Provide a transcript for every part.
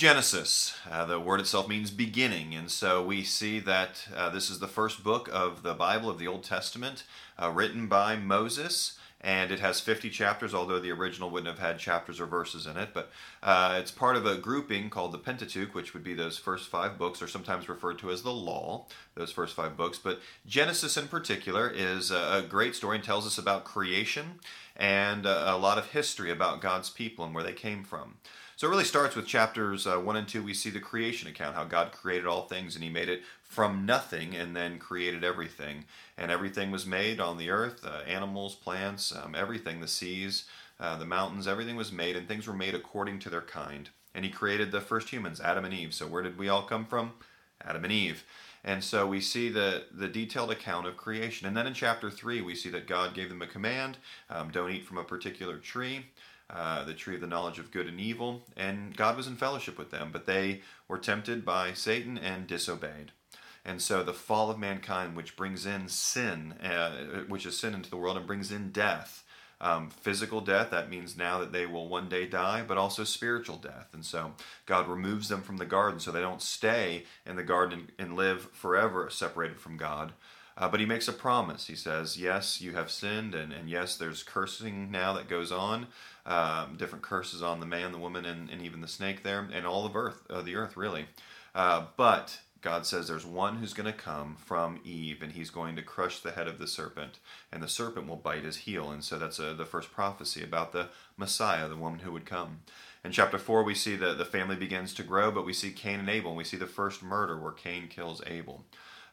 Genesis. Uh, the word itself means beginning, and so we see that uh, this is the first book of the Bible of the Old Testament, uh, written by Moses, and it has 50 chapters, although the original wouldn't have had chapters or verses in it. But uh, it's part of a grouping called the Pentateuch, which would be those first five books, or sometimes referred to as the Law, those first five books. But Genesis, in particular, is a great story and tells us about creation and uh, a lot of history about God's people and where they came from. So it really starts with chapters uh, 1 and 2. We see the creation account, how God created all things and He made it from nothing and then created everything. And everything was made on the earth uh, animals, plants, um, everything, the seas, uh, the mountains, everything was made, and things were made according to their kind. And He created the first humans, Adam and Eve. So where did we all come from? Adam and Eve. And so we see the, the detailed account of creation. And then in chapter 3, we see that God gave them a command um, don't eat from a particular tree. Uh, the tree of the knowledge of good and evil, and God was in fellowship with them, but they were tempted by Satan and disobeyed. And so the fall of mankind, which brings in sin, uh, which is sin into the world and brings in death, um, physical death, that means now that they will one day die, but also spiritual death. And so God removes them from the garden so they don't stay in the garden and live forever separated from God. Uh, but he makes a promise. He says, Yes, you have sinned, and, and yes, there's cursing now that goes on. Um, different curses on the man, the woman, and, and even the snake there, and all of earth, uh, the earth, really. Uh, but God says there's one who's going to come from Eve, and he's going to crush the head of the serpent, and the serpent will bite his heel. And so that's uh, the first prophecy about the Messiah, the woman who would come. In chapter 4, we see that the family begins to grow, but we see Cain and Abel, and we see the first murder where Cain kills Abel.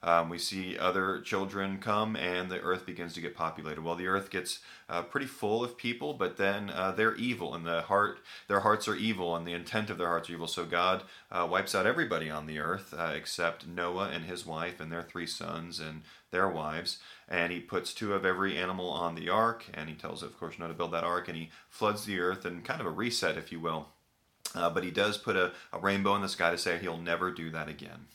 Um, we see other children come and the earth begins to get populated. Well, the earth gets uh, pretty full of people, but then uh, they're evil and the heart, their hearts are evil and the intent of their hearts are evil. So God uh, wipes out everybody on the earth uh, except Noah and his wife and their three sons and their wives. And he puts two of every animal on the ark and he tells, of course, Noah to build that ark and he floods the earth and kind of a reset, if you will. Uh, but he does put a, a rainbow in the sky to say he'll never do that again.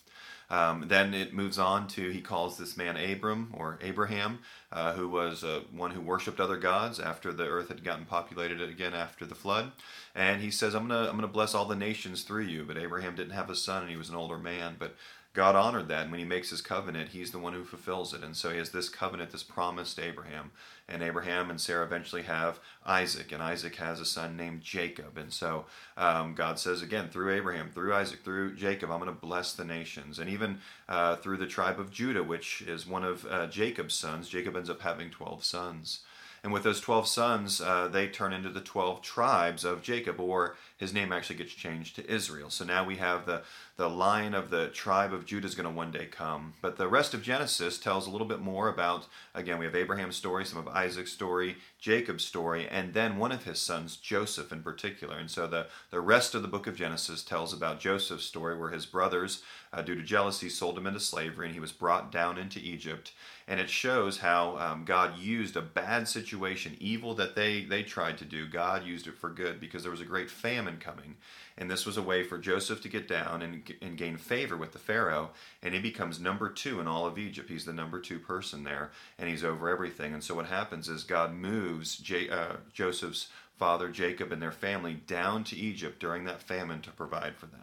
Um, then it moves on to he calls this man Abram or Abraham, uh, who was uh, one who worshipped other gods after the earth had gotten populated again after the flood. And he says, "I'm gonna I'm gonna bless all the nations through you." But Abraham didn't have a son, and he was an older man. But God honored that. And when he makes his covenant, he's the one who fulfills it. And so he has this covenant, this promise to Abraham. And Abraham and Sarah eventually have Isaac. And Isaac has a son named Jacob. And so um, God says again, through Abraham, through Isaac, through Jacob, I'm going to bless the nations. And even uh, through the tribe of Judah, which is one of uh, Jacob's sons, Jacob ends up having 12 sons. And with those 12 sons, uh, they turn into the 12 tribes of Jacob, or his name actually gets changed to Israel. So now we have the, the line of the tribe of Judah is going to one day come. But the rest of Genesis tells a little bit more about, again, we have Abraham's story, some of Isaac's story, Jacob's story, and then one of his sons, Joseph in particular. And so the, the rest of the book of Genesis tells about Joseph's story, where his brothers, uh, due to jealousy, sold him into slavery, and he was brought down into Egypt. And it shows how um, God used a bad situation, evil that they, they tried to do, God used it for good because there was a great famine famine coming. And this was a way for Joseph to get down and, and gain favor with the Pharaoh. And he becomes number two in all of Egypt. He's the number two person there, and he's over everything. And so what happens is God moves J- uh, Joseph's father, Jacob, and their family down to Egypt during that famine to provide for them.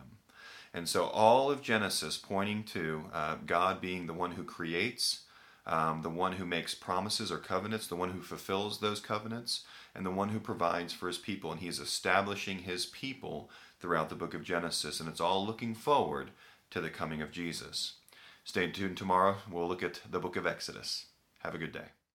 And so all of Genesis pointing to uh, God being the one who creates, um, the one who makes promises or covenants, the one who fulfills those covenants, and the one who provides for his people. And he's establishing his people throughout the book of Genesis. And it's all looking forward to the coming of Jesus. Stay tuned tomorrow. We'll look at the book of Exodus. Have a good day.